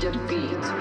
defeat.